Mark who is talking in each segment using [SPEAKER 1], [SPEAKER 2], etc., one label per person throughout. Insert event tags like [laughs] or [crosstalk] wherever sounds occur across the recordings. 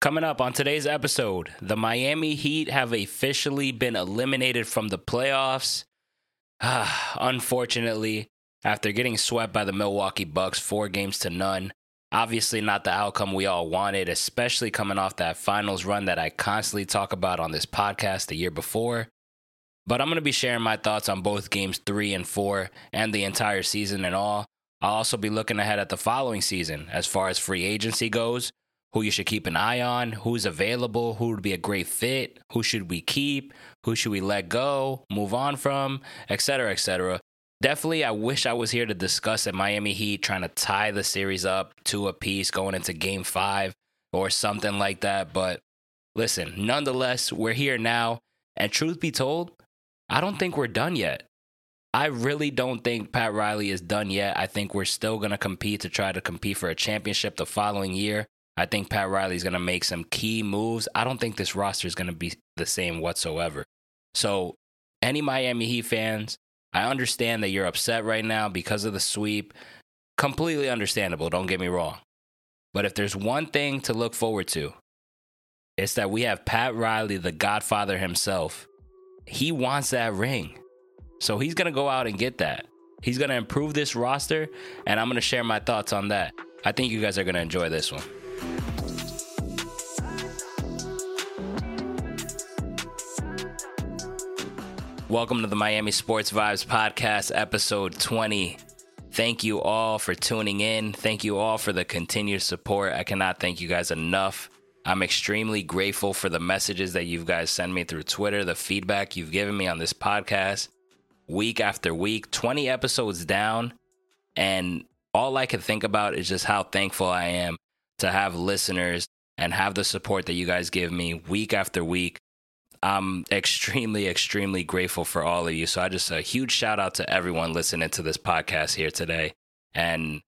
[SPEAKER 1] Coming up on today's episode, the Miami Heat have officially been eliminated from the playoffs. [sighs] Unfortunately, after getting swept by the Milwaukee Bucks four games to none. Obviously, not the outcome we all wanted, especially coming off that finals run that I constantly talk about on this podcast the year before. But I'm going to be sharing my thoughts on both games three and four and the entire season and all. I'll also be looking ahead at the following season as far as free agency goes who you should keep an eye on, who's available, who would be a great fit, who should we keep, who should we let go, move on from, etc., etc. Definitely, I wish I was here to discuss at Miami Heat trying to tie the series up to a piece going into game five or something like that. But listen, nonetheless, we're here now. And truth be told, I don't think we're done yet. I really don't think Pat Riley is done yet. I think we're still going to compete to try to compete for a championship the following year. I think Pat Riley's going to make some key moves. I don't think this roster is going to be the same whatsoever. So, any Miami Heat fans, I understand that you're upset right now because of the sweep. Completely understandable, don't get me wrong. But if there's one thing to look forward to, it's that we have Pat Riley, the godfather himself. He wants that ring. So he's going to go out and get that. He's going to improve this roster, and I'm going to share my thoughts on that. I think you guys are going to enjoy this one. Welcome to the Miami Sports Vibes Podcast, episode 20. Thank you all for tuning in. Thank you all for the continued support. I cannot thank you guys enough. I'm extremely grateful for the messages that you guys send me through Twitter, the feedback you've given me on this podcast week after week, 20 episodes down. And all I can think about is just how thankful I am to have listeners and have the support that you guys give me week after week. I'm extremely, extremely grateful for all of you. So I just a huge shout out to everyone listening to this podcast here today and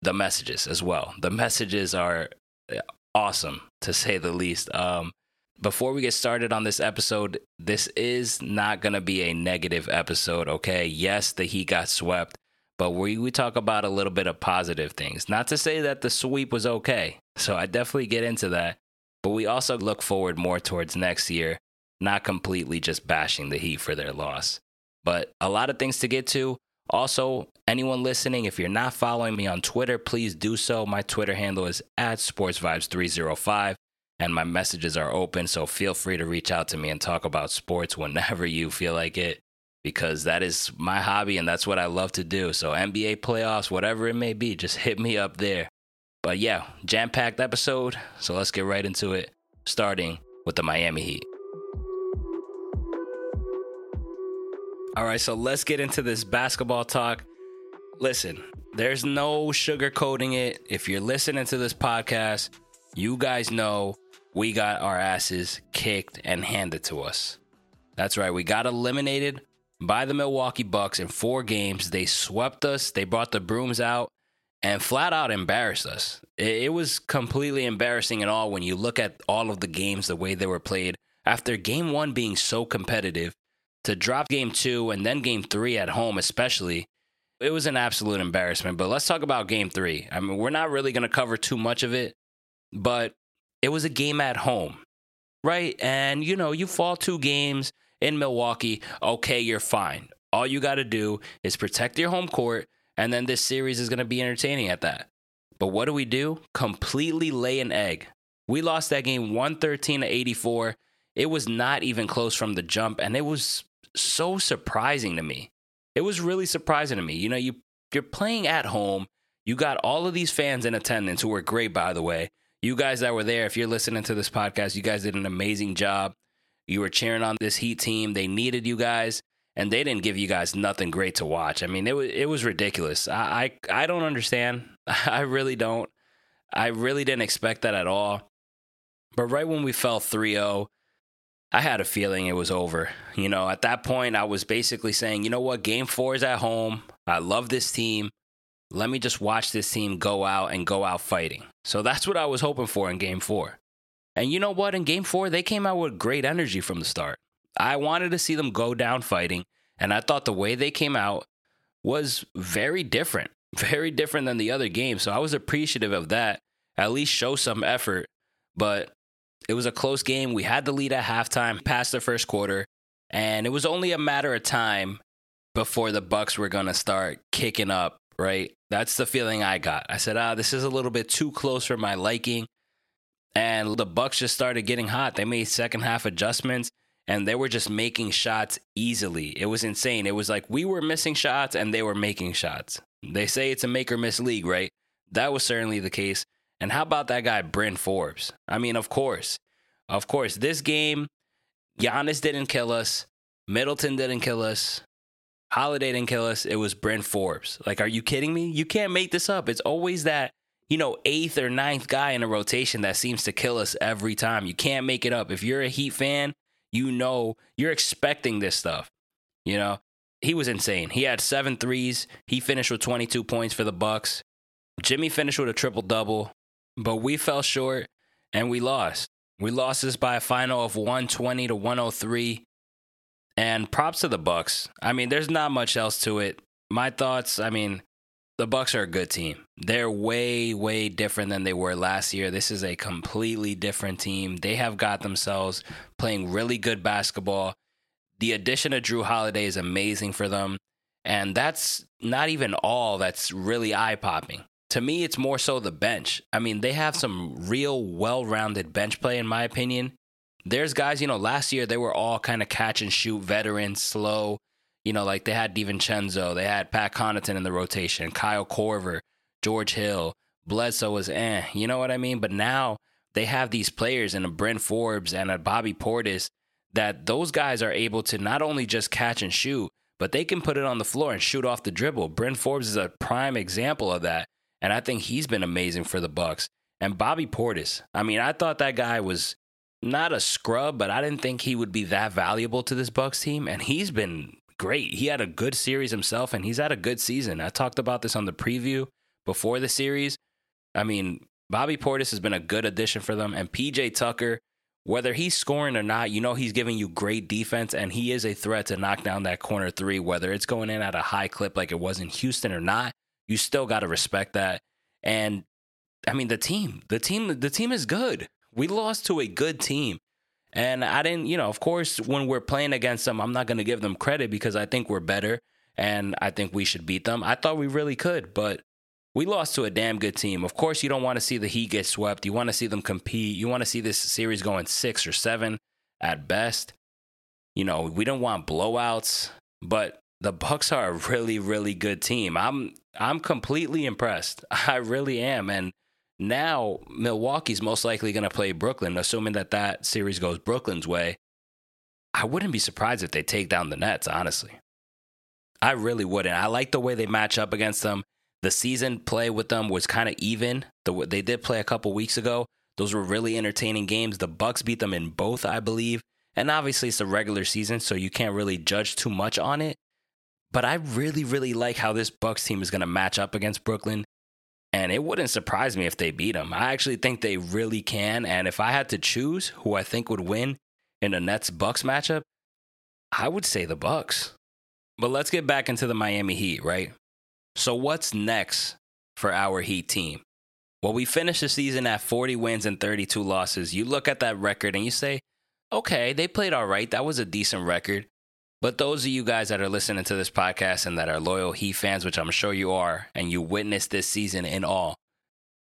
[SPEAKER 1] the messages as well. The messages are uh, awesome to say the least. Um, before we get started on this episode, this is not going to be a negative episode, okay? Yes, the Heat got swept, but we, we talk about a little bit of positive things. Not to say that the sweep was okay. So I definitely get into that. But we also look forward more towards next year not completely just bashing the Heat for their loss. But a lot of things to get to. Also, anyone listening, if you're not following me on Twitter, please do so. My Twitter handle is at SportsVibes305, and my messages are open. So feel free to reach out to me and talk about sports whenever you feel like it, because that is my hobby and that's what I love to do. So, NBA playoffs, whatever it may be, just hit me up there. But yeah, jam packed episode. So let's get right into it, starting with the Miami Heat. All right, so let's get into this basketball talk. Listen, there's no sugarcoating it. If you're listening to this podcast, you guys know we got our asses kicked and handed to us. That's right, we got eliminated by the Milwaukee Bucks in four games. They swept us, they brought the brooms out, and flat out embarrassed us. It, was completely embarrassing and all when you look at all of the games, the way they were played. After game one being so competitive, to drop game two and then game three at home, especially, it was an absolute embarrassment. But let's talk about game three. I mean, we're not really going to cover too much of it, but it was a game at home, right? And, you know, you fall two games in Milwaukee, okay, you're fine. All you got to do is protect your home court, and then this series is going to be entertaining at that. But what do we do? Completely lay an egg. We lost that game 113 to 84. It was not even close from the jump, and it was so surprising to me. It was really surprising to me. You know, you you're playing at home. You got all of these fans in attendance who were great, by the way. You guys that were there, if you're listening to this podcast, you guys did an amazing job. You were cheering on this Heat team. They needed you guys, and they didn't give you guys nothing great to watch. I mean, it was it was ridiculous. I I, I don't understand. [laughs] I really don't. I really didn't expect that at all. But right when we fell 3 0, I had a feeling it was over. You know, at that point, I was basically saying, you know what, game four is at home. I love this team. Let me just watch this team go out and go out fighting. So that's what I was hoping for in game four. And you know what? In game four, they came out with great energy from the start. I wanted to see them go down fighting. And I thought the way they came out was very different, [laughs] very different than the other games. So I was appreciative of that. At least show some effort. But It was a close game. We had the lead at halftime, past the first quarter, and it was only a matter of time before the Bucks were going to start kicking up, right? That's the feeling I got. I said, "Ah, this is a little bit too close for my liking." And the Bucks just started getting hot. They made second half adjustments and they were just making shots easily. It was insane. It was like we were missing shots and they were making shots. They say it's a make or miss league, right? That was certainly the case. And how about that guy, Bryn Forbes? I mean, of course, of course, this game, Giannis didn't kill us, Middleton didn't kill us, Holiday didn't kill us. It was Bryn Forbes. Like, are you kidding me? You can't make this up. It's always that, you know, eighth or ninth guy in a rotation that seems to kill us every time. You can't make it up. If you're a Heat fan, you know you're expecting this stuff. You know, he was insane. He had seven threes. He finished with 22 points for the Bucks. Jimmy finished with a triple double, but we fell short and we lost. We lost this by a final of 120 to 103. And props to the Bucks. I mean, there's not much else to it. My thoughts, I mean, the Bucks are a good team. They're way way different than they were last year. This is a completely different team. They have got themselves playing really good basketball. The addition of Jrue Holiday is amazing for them, and that's not even all that's really eye-popping. To me, it's more so the bench. I mean, they have some real well-rounded bench play in my opinion. There's guys, you know, last year they were all kind of catch and shoot veterans, slow you know, like they had DiVincenzo, they had Pat Connaughton in the rotation, Kyle Korver, George Hill, Bledsoe was eh, you know what I mean? But now they have these players in a Bryn Forbes and a Bobby Portis that those guys are able to not only just catch and shoot, but they can put it on the floor and shoot off the dribble. Bryn Forbes is a prime example of that, and I think he's been amazing for the Bucks. And Bobby Portis, I mean, I thought that guy was not a scrub, but I didn't think he would be that valuable to this Bucks team, and he's been great. He had a good series himself, and he's had a good season. I talked about this on the preview before the series. I mean, Bobby Portis has been a good addition for them, and PJ Tucker, whether he's scoring or not, you know he's giving you great defense, and he is a threat to knock down that corner three, whether it's going in at a high clip like it was in Houston or not. You still got to respect that. And I mean, the team, the team, the team is good. We lost to a good team. And I didn't, you know, of course, when we're playing against them, I'm not going to give them credit because I think we're better and I think we should beat them. I thought we really could, but we lost to a damn good team. Of course, you don't want to see the Heat get swept. You want to see them compete. You want to see this series going six or seven at best. You know, we don't want blowouts, but the Bucks are a really, really good team. I'm I'm completely impressed. [laughs] I really am. And now, Milwaukee's most likely going to play Brooklyn, assuming that that series goes Brooklyn's way. I wouldn't be surprised if they take down the Nets, honestly. I really wouldn't. I like the way they match up against them. The season play with them was kind of even. The, they did play a couple weeks ago. Those were really entertaining games. The Bucks beat them in both, I believe. And obviously it's the regular season, so you can't really judge too much on it. But I really, really like how this Bucks team is going to match up against Brooklyn. And it wouldn't surprise me if they beat them. I actually think they really can. And if I had to choose who I think would win in a Nets Bucks matchup, I would say the Bucks. But let's get back into the Miami Heat, right? So what's next for our Heat team? Well, we finished the season at 40 wins and 32 losses. You look at that record and you say, okay, they played all right. That was a decent record. But those of you guys that are listening to this podcast and that are loyal Heat fans, which I'm sure you are, and you witnessed this season in all,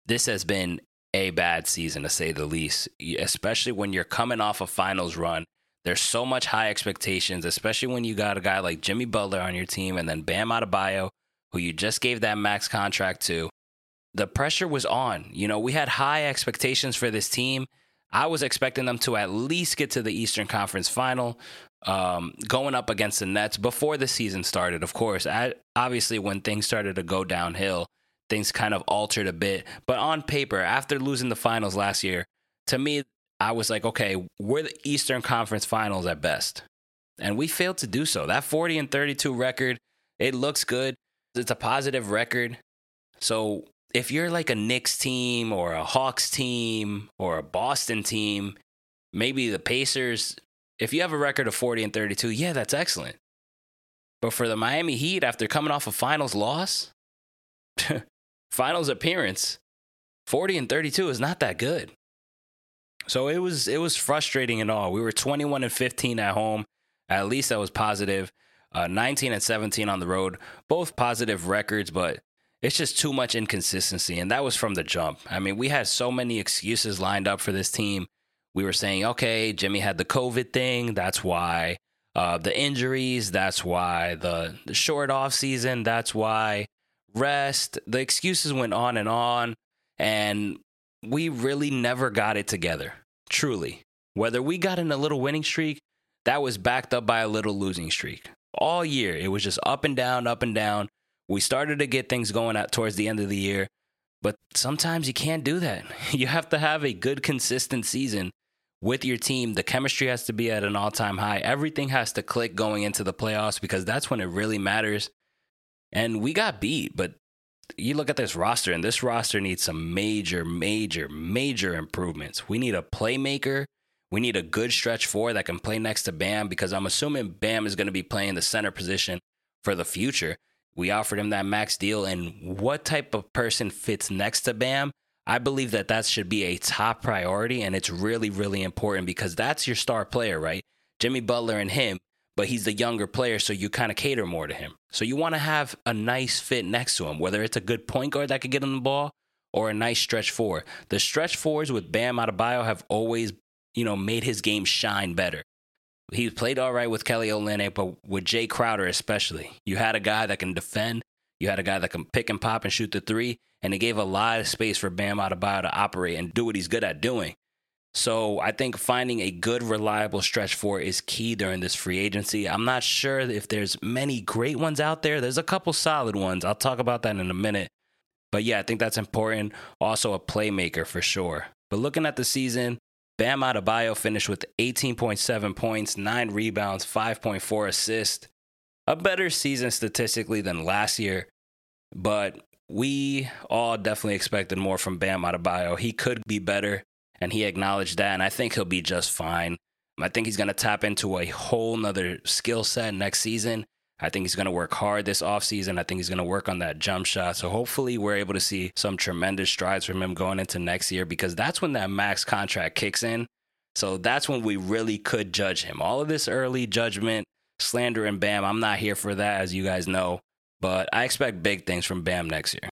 [SPEAKER 1] this has been a bad season to say the least, especially when you're coming off a finals run. There's so much high expectations, especially when you got a guy like Jimmy Butler on your team and then Bam Adebayo, who you just gave that max contract to. The pressure was on. You know, we had high expectations for this team. I was expecting them to at least get to the Eastern Conference final um, going up against the Nets before the season started. Of course, I, obviously, when things started to go downhill, things kind of altered a bit. But on paper, after losing the finals last year, to me, I was like, okay, we're the Eastern Conference Finals at best, and we failed to do so. That 40 and 32 record, it looks good. It's a positive record. So if you're like a Knicks team or a Hawks team or a Boston team, maybe the Pacers if you have a record of 40 and 32, yeah, that's excellent. But for the Miami Heat, after coming off a finals loss, [laughs] finals appearance, 40 and 32 is not that good. So it was it was frustrating and all. We were 21 and 15 at home. At least that was positive. Uh, 19 and 17 on the road, both positive records, but it's just too much inconsistency. And that was from the jump. I mean, we had so many excuses lined up for this team. We were saying, okay, Jimmy had the COVID thing. That's why. Uh, the injuries. That's why. The, the short off season. That's why. Rest. The excuses went on and on. And we really never got it together. Truly. Whether we got in a little winning streak, that was backed up by a little losing streak all year. It was just up and down, up and down. We started to get things going at towards the end of the year, but sometimes you can't do that. [laughs] You have to have a good, consistent season with your team. The chemistry has to be at an all time high. Everything has to click going into the playoffs because that's when it really matters. And we got beat, but you look at this roster, and this roster needs some major, major, major improvements. We need a playmaker we need a good stretch four that can play next to Bam because I'm assuming Bam is going to be playing the center position for the future. We offered him that max deal, and what type of person fits next to Bam? I believe that that should be a top priority, and it's really, really important because that's your star player, right? Jimmy Butler and him, but he's the younger player, so you kind of cater more to him. So you want to have a nice fit next to him, whether it's a good point guard that could get him the ball or a nice stretch four. The stretch fours with Bam Adebayo have always you know, made his game shine better. He played all right with Kelly Olynyk, but with Jae Crowder especially, you had a guy that can defend, you had a guy that can pick and pop and shoot the three, and it gave a lot of space for Bam Adebayo to operate and do what he's good at doing. So I think finding a good, reliable stretch four is key during this free agency. I'm not sure if there's many great ones out there. There's a couple solid ones. I'll talk about that in a minute. But yeah, I think that's important. Also, a playmaker for sure. But looking at the season, Bam Adebayo finished with 18.7 points, 9 rebounds, 5.4 assists. A better season statistically than last year, but we all definitely expected more from Bam Adebayo. He could be better, and he acknowledged that, and I think he'll be just fine. I think he's going to tap into a whole nother skill set next season. I think he's going to work hard this offseason. I think he's going to work on that jump shot. So hopefully we're able to see some tremendous strides from him going into next year because that's when that max contract kicks in. So that's when we really could judge him. All of this early judgment, slander, and Bam, I'm not here for that, as you guys know. But I expect big things from Bam next year.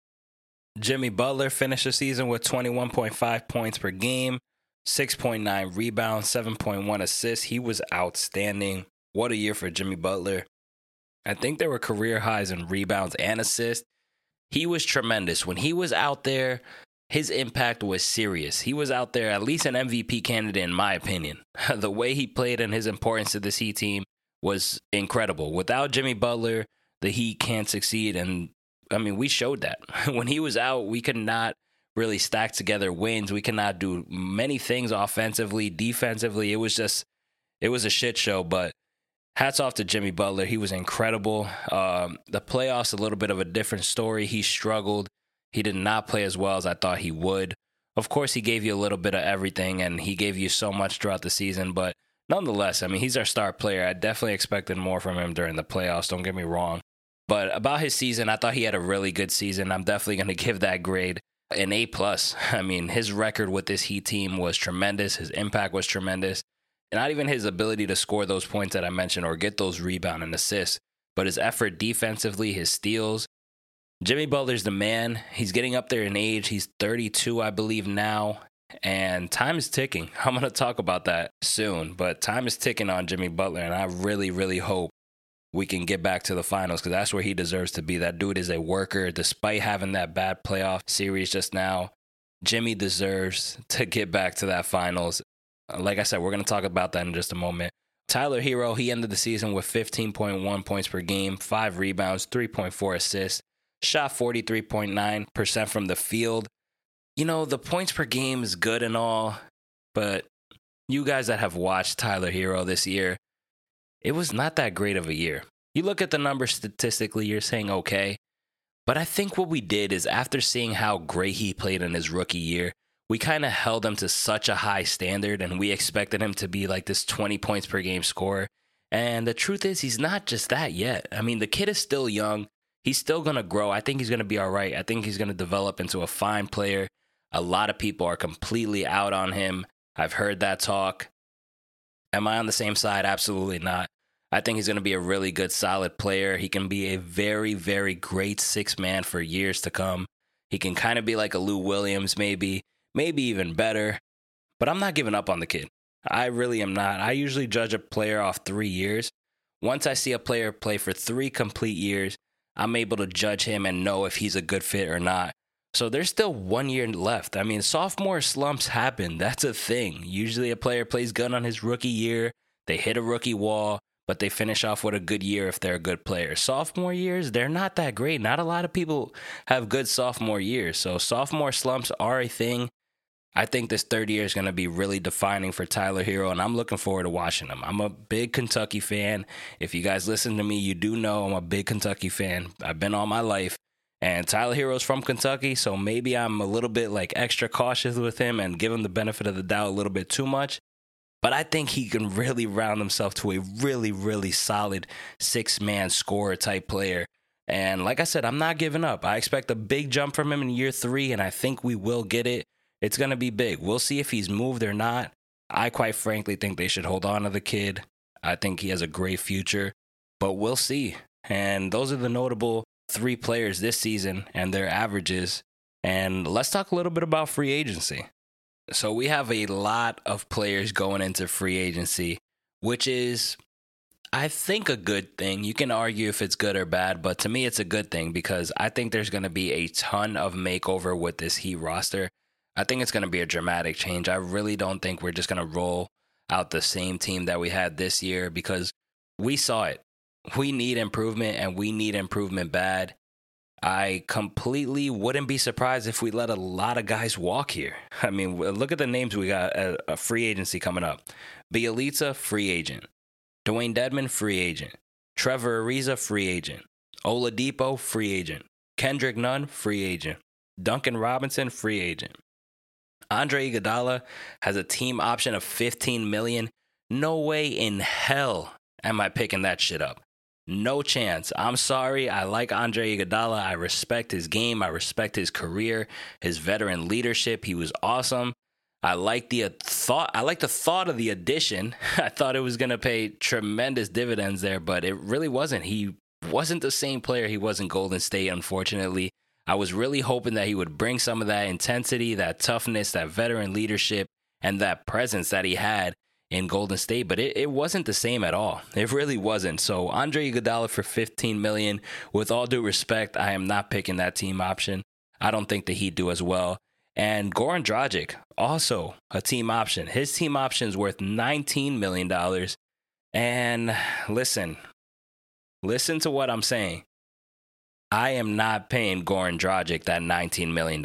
[SPEAKER 1] Jimmy Butler finished the season with 21.5 points per game, 6.9 rebounds, 7.1 assists. He was outstanding. What a year for Jimmy Butler. I think there were career highs in rebounds and assists. He was tremendous. When he was out there, his impact was serious. He was out there, at least an MVP candidate, in my opinion. [laughs] the way he played and his importance to this Heat team was incredible. Without Jimmy Butler, the Heat can't succeed. And I mean, we showed that. [laughs] when he was out, we could not really stack together wins. We could not do many things offensively, defensively. It was just, it was a shit show. But hats off to Jimmy Butler. He was incredible. Um, the playoffs, a little bit of a different story. He struggled. He did not play as well as I thought he would. Of course, he gave you a little bit of everything and he gave you so much throughout the season, but nonetheless, I mean, he's our star player. I definitely expected more from him during the playoffs, don't get me wrong. But about his season, I thought he had a really good season. I'm definitely going [laughs] to give that grade an A plus. [laughs] I mean, his record with this Heat team was tremendous. His impact was tremendous And not even his ability to score those points that I mentioned or get those rebound and assists, but his effort defensively, his steals. Jimmy Butler's the man. He's getting up there in age. He's 32, I believe, now. And time is ticking. [laughs] I'm going to talk about that soon, but time is ticking on Jimmy Butler. And I really, really hope we can get back to the finals because that's where he deserves to be. That dude is a worker. Despite having that bad playoff series just now, Jimmy deserves [laughs] to get back to that finals. Uh, like I said, we're going to talk about that in just a moment. Tyler Herro, he ended the season with 15.1 points per game, five rebounds, 3.4 assists, shot 43.9% from the field. You know, the points per game is good and all, but you guys that have watched Tyler Herro this year, it was not that great of a year. You look at the numbers statistically, you're saying okay. But I think what we did is after seeing how great he played in his rookie year, we kind of held him to such a high standard and we expected him to be like this 20 points per game scorer. And the truth is, he's not just that yet. I mean, the kid is still young. He's still going to grow. I think he's going to be all right. I think he's going to develop into a fine player. A lot of people are completely out on him. I've heard that talk. Am I on the same side? Absolutely not. I think he's going to be a really good, solid player. He can be a very, very great six man for years to come. He can kind of be like a Lou Williams, maybe, maybe even better. But I'm not giving up on the kid. I really am not. I usually judge a player off three years. Once I see a player play for three complete years, I'm able to judge him and know if he's a good fit or not. So there's still one year left. I mean, sophomore slumps happen. That's a thing. Usually a player plays good on his rookie year, they hit a rookie wall, but they finish off with a good year if they're a good player. Sophomore years, they're not that great. Not a lot of people have good sophomore years. So sophomore slumps are a thing. I think this third year is going to be really defining for Tyler Herro, and I'm looking forward to watching him. I'm a big Kentucky fan. If you guys listen to me, you do know I'm a big Kentucky fan. I've been all my life. And Tyler Herro's from Kentucky, so maybe I'm a little bit like extra cautious with him and give him the benefit of the doubt a little bit too much. But I think he can really round himself to a really, really solid six man scorer type player. And like I said, I'm not giving up. I expect a big jump from him in year three, and I think we will get it. It's going to be big. We'll see if he's moved or not. I quite frankly think they should hold on to the kid. I think he has a great future, but we'll see. And those are the notable three players this season and their averages. And let's talk a little bit about free agency. So we have a lot of players going into free agency, which is, I think, a good thing. You can argue if it's good or bad, but to me, it's a good thing because I think there's going to be a ton of makeover with this Heat roster. I think it's going to be a dramatic change. I really don't think we're just going to roll out the same team that we had this year because we saw it. We need improvement and we need improvement bad. I completely wouldn't be surprised if we let a lot of guys walk here. [laughs] I mean, look at the names we got at a free agency coming up. Bjelica, free agent. Dewayne Dedmon, free agent. Trevor Ariza, free agent. Oladipo, free agent. Kendrick Nunn, free agent. Duncan Robinson, free agent. Andre Iguodala has a team option of 15 million. No way in hell am I picking that shit up. No chance. I'm sorry. I like Andre Iguodala. I respect his game. I respect his career, his veteran leadership. He was awesome. I like the uh, thought. I like the thought of the addition. [laughs] I thought it was going to pay tremendous dividends there, but it really wasn't. He wasn't the same player he was in Golden State, unfortunately. I was really hoping that he would bring some of that intensity, that toughness, that veteran leadership, and that presence that he had in Golden State, but it, it wasn't the same at all. It really wasn't. So Andre Iguodala for 15 million. With all due respect, I am not picking that team option. I don't think the Heat do as well. And Goran Dragic, also a team option. His team option is worth $19 million. And listen, listen to what I'm saying. I am not paying Goran Dragic that $19 million.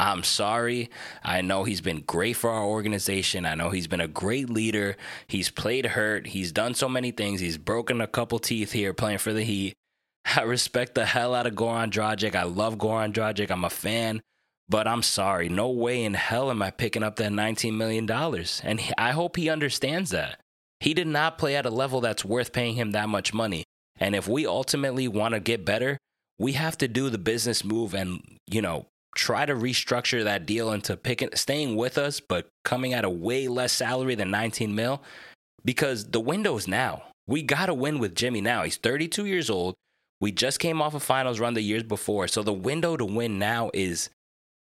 [SPEAKER 1] I'm sorry. I know he's been great for our organization. I know he's been a great leader. He's played hurt. He's done so many things. He's broken a couple teeth here playing for the Heat. [laughs] I respect the hell out of Goran Dragic. I love Goran Dragic. I'm a fan. But I'm sorry. No way in hell am I picking up that $19 million. And I hope he understands that. He did not play at a level that's worth paying him that much money. And if we ultimately want to get better, we have to do the business move and, you know, try to restructure that deal into picking staying with us but coming at a way less salary than 19 mil because the window is now. We got to win with Jimmy now. He's 32 years old. We just came off a finals run the years before. So the window to win now is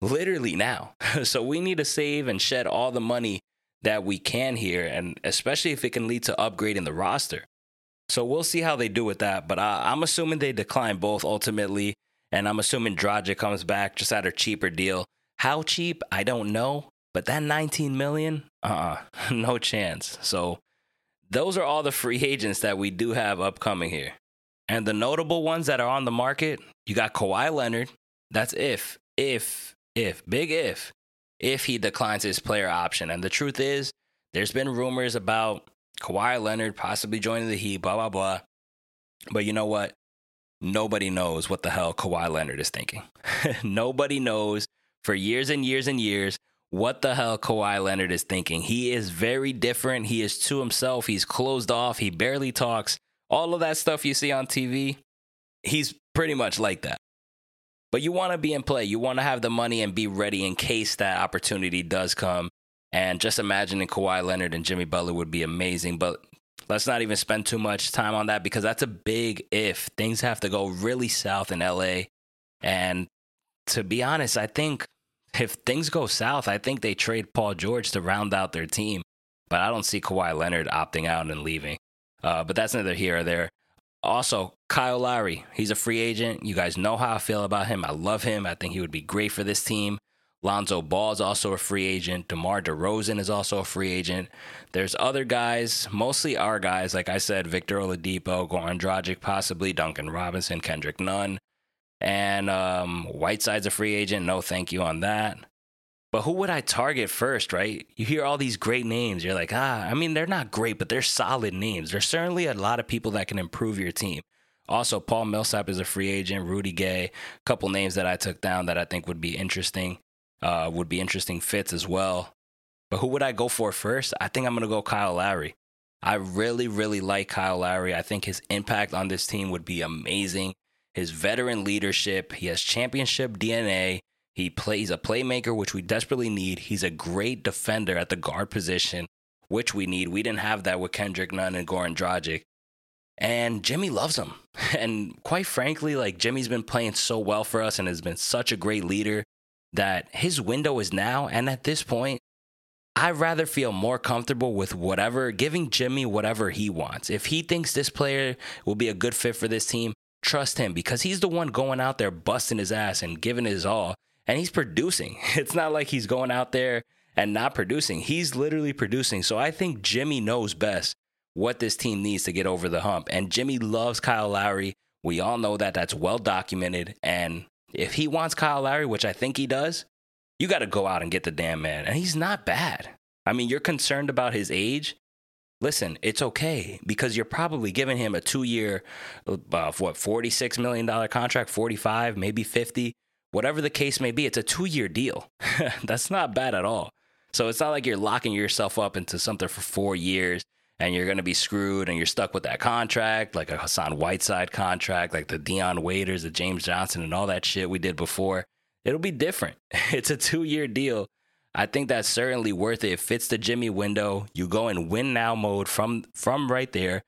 [SPEAKER 1] literally now. [laughs] so we need to save and shed all the money that we can here and especially if it can lead to upgrading the roster. So we'll see how they do with that, but I, I'm assuming they decline both ultimately and I'm assuming Dragic comes back just at a cheaper deal. How cheap? I don't know. But that 19 million? Uh uh [laughs] no chance. So those are all the free [laughs] agents that we do have upcoming here. And the notable ones that are on the market, you got Kawhi Leonard. That's if, if, if, big if, if he declines his player option. And the truth is, there's been rumors about Kawhi Leonard possibly joining the Heat, blah, blah, blah. But you know what? Nobody knows what the hell Kawhi Leonard is thinking. [laughs] nobody knows for years and years and years what the hell Kawhi Leonard is thinking. He is very different. He is to himself. He's closed off. He barely talks. All of that stuff you see on TV, he's pretty much like that. But you want to be in play. You want to have the money and be ready in case that opportunity does come. And just imagining Kawhi Leonard and Jimmy Butler would be amazing. But let's not even spend too much time on that because that's a big if. Things have to go really south in LA. And to be honest, I think if things go south, I think they trade Paul George to round out their team. But I don't see Kawhi Leonard opting out and leaving. Uh, but that's neither here or there. Also, Kyle Lowry, he's a free agent. You guys know how I feel about him. I love him. I think he would be great for this team. Lonzo Ball is also a free agent. DeMar DeRozan is also a free agent. There's other guys, mostly our guys, like I said, Victor Oladipo, Goran Dragic, possibly Duncan Robinson, Kendrick Nunn, and um, Whiteside's a free agent. No, thank you on that. But who would I target first, right? You hear all these great names. You're like, ah, I mean, they're not great, but they're solid names. There's certainly a lot of people that can improve your team. Also, Paul Millsap is a free agent. Rudy Gay, a couple names that I took down that I think would be interesting, uh, would be interesting fits as well. But who would I go for first? I think I'm going to go Kyle Lowry. I really, really like Kyle Lowry. I think his impact on this team would be amazing. His veteran leadership, he has championship DNA. He plays a playmaker, which we desperately need. He's a great defender at the guard position, which we need. We didn't have that with Kendrick Nunn and Goran Dragic and Jimmy loves him. [laughs] And quite frankly, like Jimmy's been playing so well for us and has been such a great leader that his window is now. And at this point, I'd rather feel more comfortable with whatever, giving Jimmy whatever he wants. If he thinks this player will be a good fit for this team, trust him because he's the one going out there busting his ass and giving his all. And he's producing. [laughs] It's not like he's going out there and not producing. He's literally producing. So I think Jimmy knows best what this team needs to get over the hump. And Jimmy loves Kyle Lowry. We all know that that's well documented. And if he wants Kyle Lowry, which I think he does, you got to go out and get the damn man. And he's not bad. I mean, you're concerned about his age. Listen, it's okay because you're probably giving him a two year, uh, what, $46 million contract, 45, maybe 50, whatever the case may be. It's a two year deal. [laughs] That's not bad at all. So it's not like you're locking yourself up into something for four years and you're going to be screwed and you're stuck with that contract, like a Hassan Whiteside contract, like the Dion Waiters, the James Johnson, and all that shit we did before. It'll be different. [laughs] It's a two year deal. I think that's certainly worth it. It fits the Jimmy window. You go in win now mode from from right there.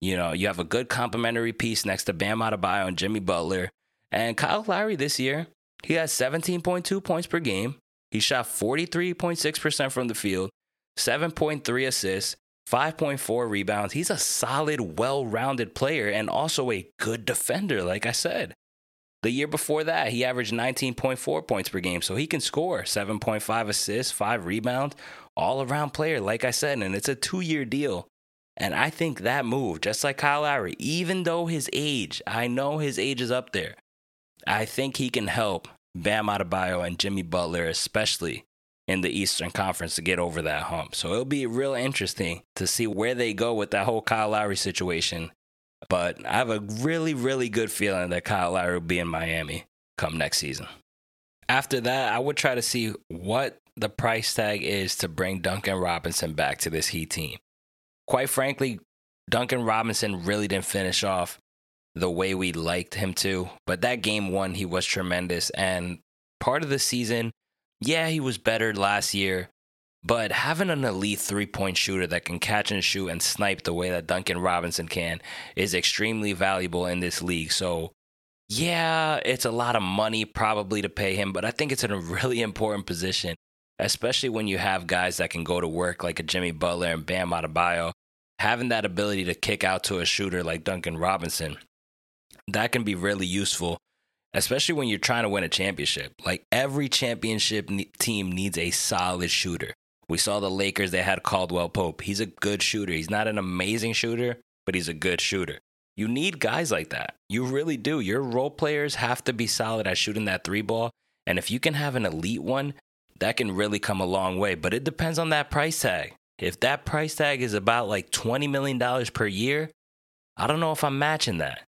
[SPEAKER 1] You know, you have a good complimentary piece next to Bam Adebayo and Jimmy Butler. And Kyle Lowry this year, he has 17.2 points per game. He shot 43.6% from the field, 7.3 assists, 5.4 rebounds. He's a solid, well rounded player and also a good defender, like I said. The year before that, he averaged 19.4 points per game, so he can score 7.5 assists, 5 rebounds, all around player, like I said, and it's a two year deal. And I think that move, just like Kyle Lowry, even though his age, I know his age is up there, I think he can help Bam Adebayo and Jimmy Butler, especially in the Eastern Conference to get over that hump. So it'll be real interesting to see where they go with that whole Kyle Lowry situation. But I have a really, really good feeling that Kyle Lowry will be in Miami come next season. After that, I would try to see what the price tag is to bring Duncan Robinson back to this Heat team. Quite frankly, Duncan Robinson really didn't finish off the way we liked him to, but that game one, he was tremendous. And part of the season, yeah, he was better last year, but having an elite three point shooter that can catch and shoot and snipe the way that Duncan Robinson can is extremely valuable in this league. So, yeah, it's a lot of money probably to pay him, but I think it's in a [laughs] really important position, especially when you have guys that can go to work like a Jimmy Butler and Bam Adebayo. Having that ability to kick out to a shooter like Duncan Robinson, that can be really useful especially when you're trying to win a championship. Like every championship team needs a solid shooter. We saw the Lakers, they had Caldwell Pope. He's a good shooter. He's not an amazing shooter, but he's a good shooter. You need guys like that. You really do. Your role players have to be solid at shooting that three ball. And if you can have an elite one, that can really come a long way. But it depends on that price tag. If that price tag is about like $20 million per year, I don't know if I'm matching that.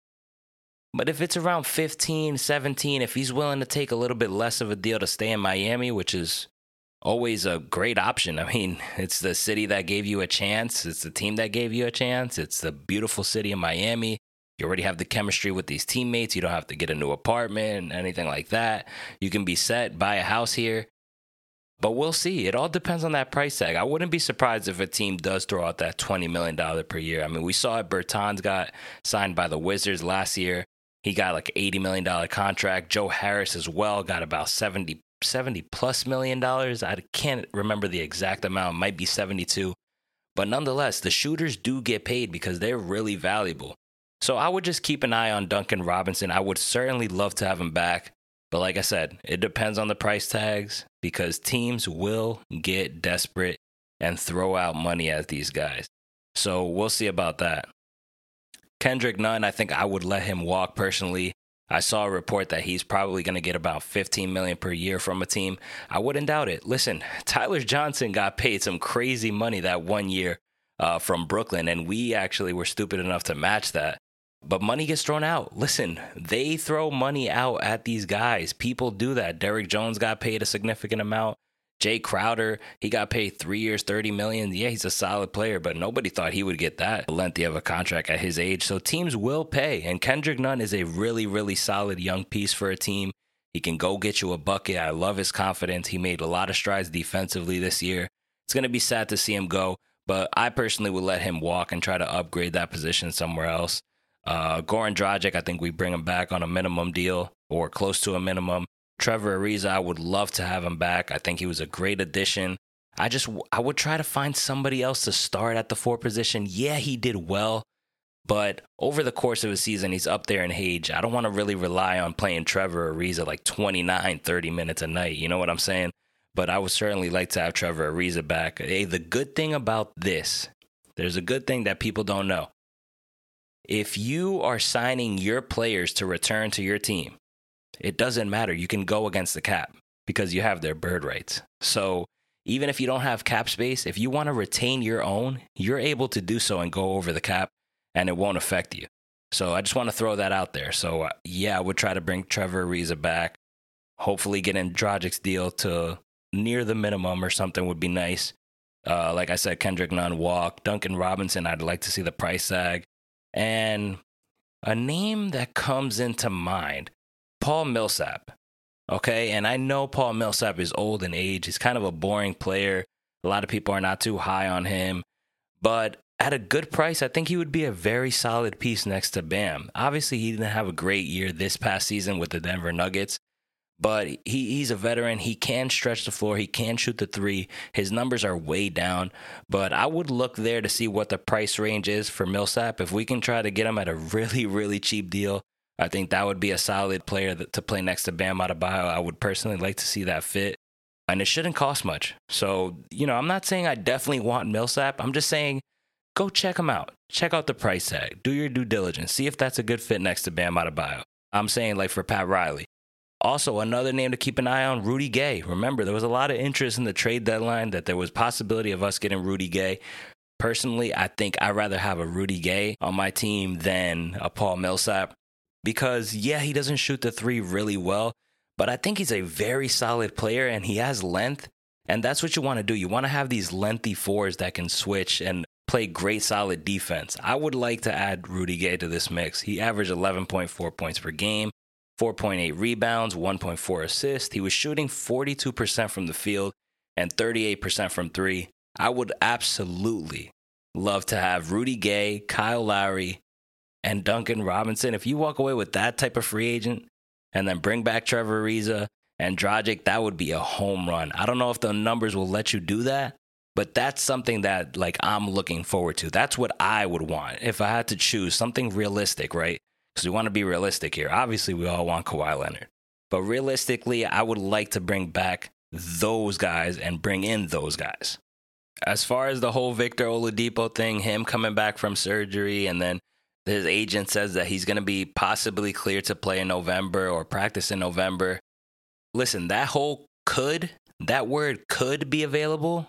[SPEAKER 1] But if it's around 15, 17, if he's willing to take a little bit less of a deal to stay in Miami, which is always a great option. I mean, [laughs] it's the city that gave you a chance, it's the team that gave you a chance, it's the beautiful city of Miami. You already have the chemistry with these teammates. You don't have to get a new apartment, anything like that. You can be set, buy a house here. But we'll see. It all depends on that price tag. I wouldn't be surprised if a team does throw out that $20 million per year. I mean, we saw it. Bertans got signed by the Wizards last year. He got like $80 million contract. Joe Harris as well got about 70, 70 plus million dollars. I can't remember the exact amount. It might be 72. But nonetheless, the shooters do get paid because they're really valuable. So I would just keep an eye on Duncan Robinson. I would certainly love to have him back. But like I said, it depends on the price tags because teams will get desperate and throw out money at these guys. So we'll see about that. Kendrick Nunn, I think I would let him walk personally. I saw a report that he's probably going to get about 15 million per year from a team. I wouldn't doubt it. Listen, [laughs] Tyler Johnson got paid some crazy money that one year uh, from Brooklyn, and we actually were stupid enough to match that. But money gets thrown out. Listen, they throw money out at these guys. People do that. Derrick Jones got paid a significant amount. Jae Crowder, he got paid three years, 30 million. Yeah, he's a solid player, but nobody thought he would get that lengthy of a contract at his age. So teams will pay. And Kendrick Nunn is a really, really solid young piece for a team. He can go get you a bucket. I love his confidence. He made a lot of strides defensively this year. It's going to be sad to see him go, but I personally would let him walk and try to upgrade that position somewhere else. Uh, Goran Dragic, I think we bring him back on a minimum deal or close to a minimum. Trevor Ariza, I would love to have him back. I think he was a great addition. I just I would try to find somebody else to start at the four position. Yeah, he did well, but over the course of a season, he's up there in age. I don't want to really rely on playing Trevor Ariza like 29, 30 minutes a night. You know what I'm saying? But I would certainly like to have Trevor Ariza back. Hey, the good thing about this, there's a good thing that people don't know if you are signing your players to return to your team, it doesn't matter. You can go against the cap because you have their bird rights. So even if you don't have cap space, if you want to retain your own, you're able to do so and go over the cap and it won't affect you. So I just want to throw that out there. So uh, yeah, I would try to bring Trevor Ariza back. Hopefully getting Dragic's deal to near the minimum or something would be nice. Uh, like I said, Kendrick Nunn walk. Duncan Robinson, I'd like to see the price tag. And a name that comes into mind, Paul Millsap. Okay, and I know Paul Millsap is old in age. He's kind of a boring player. A lot of people are not too high on him. But at a good price, I think he would be a very solid piece next to Bam. Obviously, he didn't have a great year this past season with the Denver Nuggets, but he, he's a veteran. He can stretch the floor. He can shoot the three. His numbers are way down, but I would look there to see what the price range is for Millsap. If we can try to get him at a really, really cheap deal, I think that would be a solid player to play next to Bam Adebayo. I would personally like to see that fit. And it shouldn't cost much. So, you know, I'm not saying I definitely want Millsap. I'm just saying go check him out. Check out the price tag. Do your due diligence. See if that's a good fit next to Bam Adebayo. I'm saying like for Pat Riley. Also, another name to keep an eye on, Rudy Gay. Remember, there was a lot of interest in the trade deadline that there was possibility of us getting Rudy Gay. Personally, I think I'd rather have a Rudy Gay on my team than a Paul Millsap because, yeah, he doesn't shoot the three really well, but I think he's a very solid player and he has length. And that's what you want to do. You want to have these lengthy fours that can switch and play great solid defense. I would like to add Rudy Gay to this mix. He averaged 11.4 points per game. 4.8 rebounds, 1.4 assists. He was shooting 42% from the field and 38% from three. I would absolutely love to have Rudy Gay, Kyle Lowry, and Duncan Robinson. If you walk away with that type of free agent and then bring back Trevor Ariza and Dragic, that would be a home run. I don't know if the numbers will let you do that, but that's something that like I'm looking forward to. That's what I would want if I had to choose something realistic, right? because we want to be realistic here. Obviously, we all want Kawhi Leonard, but realistically, I would like to bring back those guys and bring in those guys. As far as the whole Victor Oladipo thing, him coming back from surgery, and then his agent says that he's going to be possibly cleared to play in November or practice in November. Listen, that whole could, that word could be available.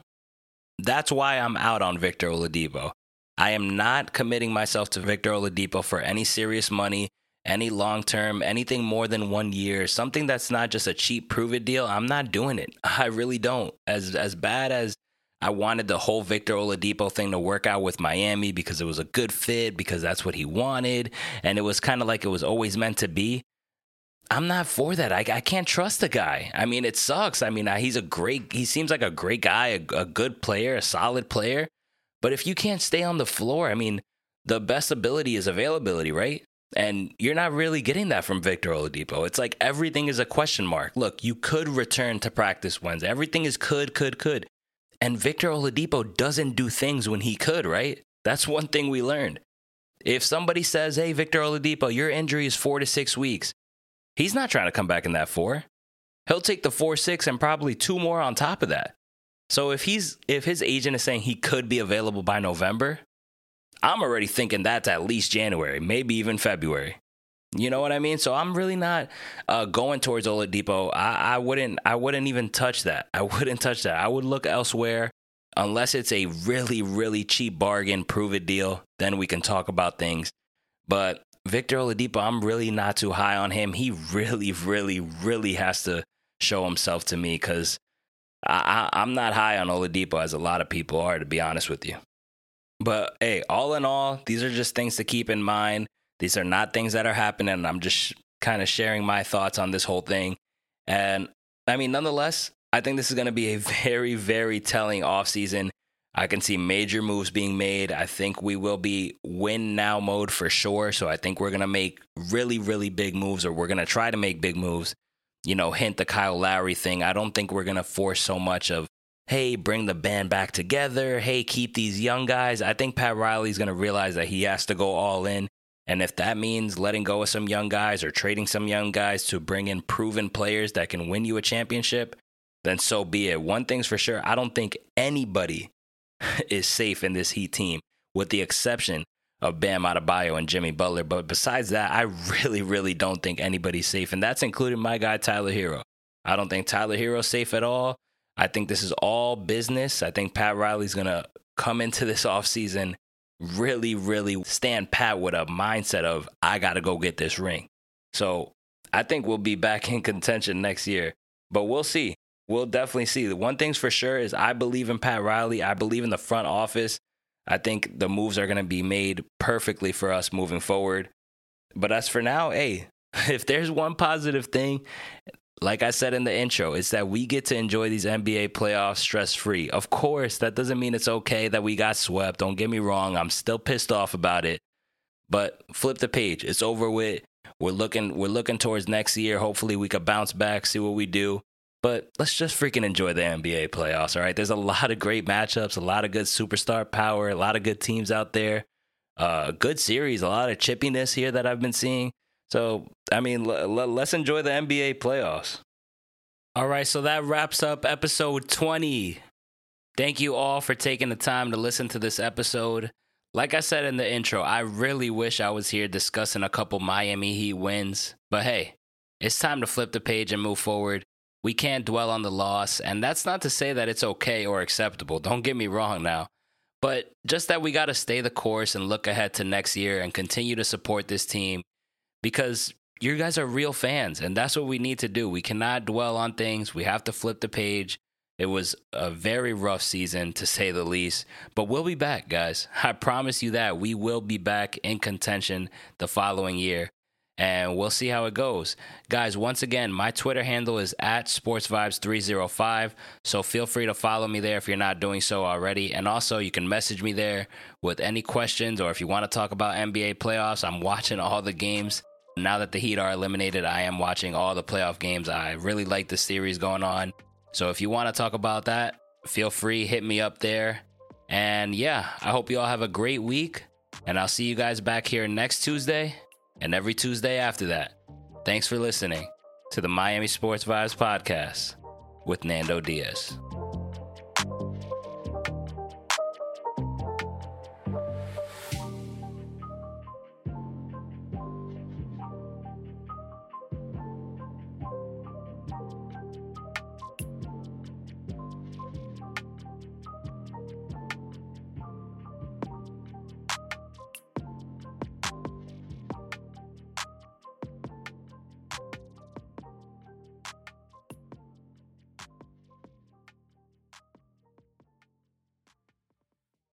[SPEAKER 1] That's why I'm out on Victor Oladipo. I am not committing myself to Victor Oladipo for any serious money, any long term, anything more than one year, something that's not just a cheap prove it deal. I'm not doing it. [laughs] I really don't. As as bad as I wanted the whole Victor Oladipo thing to work out with Miami because it was a good fit, because that's what he wanted, and it was kind of like it was always meant to be. I'm not for that. I, I can't trust the guy. I mean, it sucks. I mean, he's a great, he seems like a great guy, a, a good player, a solid player. But if you can't stay on the floor, I mean, the best ability is availability, right? And you're not really getting that from Victor Oladipo. It's like everything is a question mark. Look, you could return to practice Wednesday. Everything is could, could, could. And Victor Oladipo doesn't do things when he could, right? That's one thing we learned. If somebody says, hey, Victor Oladipo, your injury is four to six weeks, he's not trying to come back in that four. He'll take the four, six, and probably two more on top of that. So if he's if his agent is saying he could be available by November, I'm already thinking that's at least January, maybe even February. You know what I mean? So I'm really not uh, going towards Oladipo. I, I wouldn't. I wouldn't even touch that. I [laughs] wouldn't touch that. I would look elsewhere unless it's a really, really cheap bargain, prove it deal. Then we can talk about things. But Victor Oladipo, I'm really not too high on him. He really, really, really has to show himself to me because I, I, I'm not high on Oladipo as a lot of people are, to be honest with you. But hey, all in all, these are just things to keep in mind. These are not things that are happening. I'm just kind of sharing my thoughts on this whole thing. And I mean, nonetheless, I think this is going to be a [laughs] very, very telling offseason. I can see major moves being made. I think we will be win now mode for sure. So I think we're going to make really, really big moves, or we're going to try to make big moves. You know, hint the Kyle Lowry thing. I don't think we're going to force so much of hey, bring the band back together. Hey, keep these young guys. I think Pat Riley's going to realize that he has to go all in. And if that means letting go of some young guys or trading some young guys to bring in proven players that can win you a championship, then so be it. One thing's for sure, I don't think anybody [laughs] is safe in this Heat team, with the exception of Bam Adebayo and Jimmy Butler. But besides that, I [laughs] really, really don't think anybody's safe. And that's including my guy, Tyler Herro. I don't think Tyler Herro's safe at all. I think this is all business. I think Pat Riley's going to come into this [laughs] offseason really, really stand pat with a mindset of, I got to go get this ring. So I think we'll be back in contention next year, but we'll see. We'll definitely see. The one thing's for sure is I believe in Pat Riley. I believe in the front office. I think the moves are going to be made perfectly for us moving forward. But as for now, hey, [laughs] if there's one positive thing, like I said in the intro, it's that we get to enjoy these NBA playoffs stress free. Of course, that doesn't mean it's okay that we got swept. Don't get me wrong. I'm still pissed off about it. But flip the page. It's over with. We're looking we're looking towards next year. Hopefully we could bounce back, see what we do. But let's just freaking enjoy the NBA playoffs, all right? There's a lot of great matchups, a lot of good superstar power, a lot of good teams out there. Uh, good series, a lot of chippiness here that I've been seeing. So, I mean, l- l- let's enjoy the NBA playoffs. All right, so that wraps up episode 20. Thank you all for taking the time to listen to this episode. Like I said in the intro, I really wish I was here discussing a couple Miami Heat wins, but hey, it's time to flip the page and move forward. We can't dwell on the loss, and that's not to say that it's okay or acceptable. Don't get me wrong now. But just that we got to stay the course and look ahead to next year and continue to support this team because you guys are real fans and that's what we need to do. We cannot dwell on things. We have to flip the page. It was a very rough season to say the least, but we'll be back, guys. [laughs] I promise you that we will be back in contention the following year and we'll see how it goes. Guys, once again, my Twitter handle is at sportsvibes305, so feel free to follow me there if you're not doing so already. And also, you can message me there with any questions or if you want to talk about NBA playoffs. I'm watching all the games now that the Heat are eliminated, I am watching all the playoff games. I really like the series going on. So if you want to talk about that, feel free, hit me up there. And yeah, I hope you all have a great week. And I'll see you guys back here next Tuesday and every Tuesday after that. Thanks for listening to the Miami Sports Vibes podcast with Nando Diaz.